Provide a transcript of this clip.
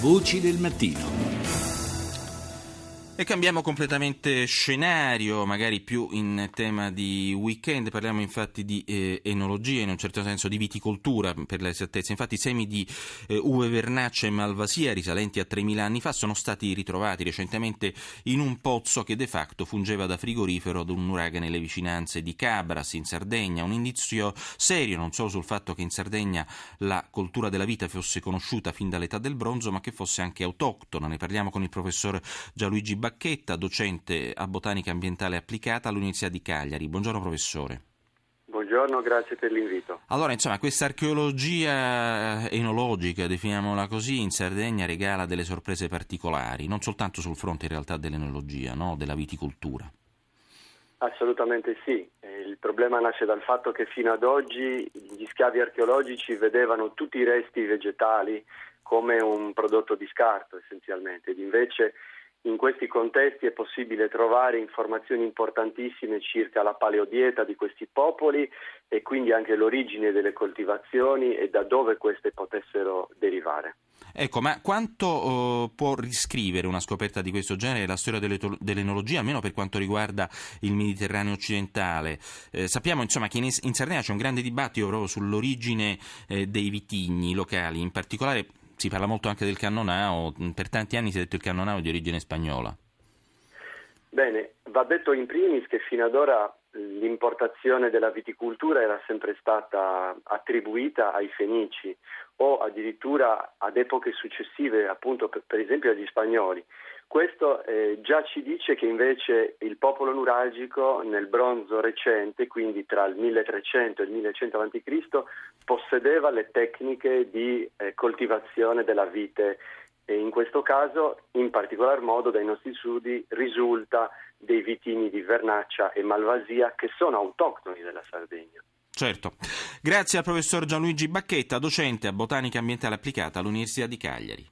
Voci del mattino. E cambiamo completamente scenario, magari più in tema di weekend, parliamo infatti di eh, enologia, in un certo senso di viticoltura per l'esattezza. Infatti semi di eh, uve vernaccia e malvasia risalenti a 3.000 anni fa sono stati ritrovati recentemente in un pozzo che de facto fungeva da frigorifero ad un uragane nelle vicinanze di Cabras in Sardegna, un indizio serio non solo sul fatto che in Sardegna la coltura della vita fosse conosciuta fin dall'età del bronzo, ma che fosse anche autoctona. Ne parliamo con il professor Gianluigi Bacchini Bacchetta, docente a botanica ambientale applicata all'Università di Cagliari. Buongiorno professore. Buongiorno, grazie per l'invito. Allora, insomma, questa archeologia enologica, definiamola così, in Sardegna regala delle sorprese particolari, non soltanto sul fronte in realtà dell'enologia, no? della viticoltura. Assolutamente sì. Il problema nasce dal fatto che fino ad oggi gli scavi archeologici vedevano tutti i resti vegetali come un prodotto di scarto essenzialmente, ed invece in questi contesti è possibile trovare informazioni importantissime circa la paleodieta di questi popoli e quindi anche l'origine delle coltivazioni e da dove queste potessero derivare. Ecco, ma quanto uh, può riscrivere una scoperta di questo genere la storia dell'enologia, almeno per quanto riguarda il Mediterraneo occidentale? Eh, sappiamo insomma, che in, in, Sardegna c'è un grande dibattito proprio sull'origine eh, dei vitigni locali, in particolare si parla molto anche del cannonao, per tanti anni si è detto il cannonao di origine spagnola. Bene, va detto in primis che fino ad ora l'importazione della viticoltura era sempre stata attribuita ai fenici o addirittura ad epoche successive, appunto per, per esempio agli spagnoli. Questo eh, già ci dice che invece il popolo nuragico nel bronzo recente, quindi tra il 1300 e il 1100 a.C., possedeva le tecniche di eh, coltivazione della vite e in questo caso, in particolar modo dai nostri studi, risulta dei vitini di Vernaccia e Malvasia che sono autoctoni della Sardegna. Certo. Grazie al professor Gianluigi Bacchetta, docente a botanica ambientale applicata all'Università di Cagliari.